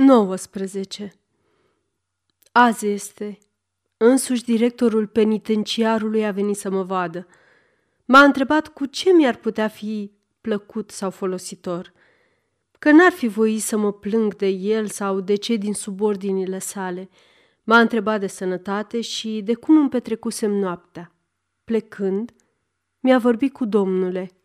19. Azi este. Însuși directorul penitenciarului a venit să mă vadă. M-a întrebat cu ce mi-ar putea fi plăcut sau folositor. Că n-ar fi voit să mă plâng de el sau de cei din subordinile sale. M-a întrebat de sănătate și de cum îmi petrecusem noaptea. Plecând, mi-a vorbit cu domnule –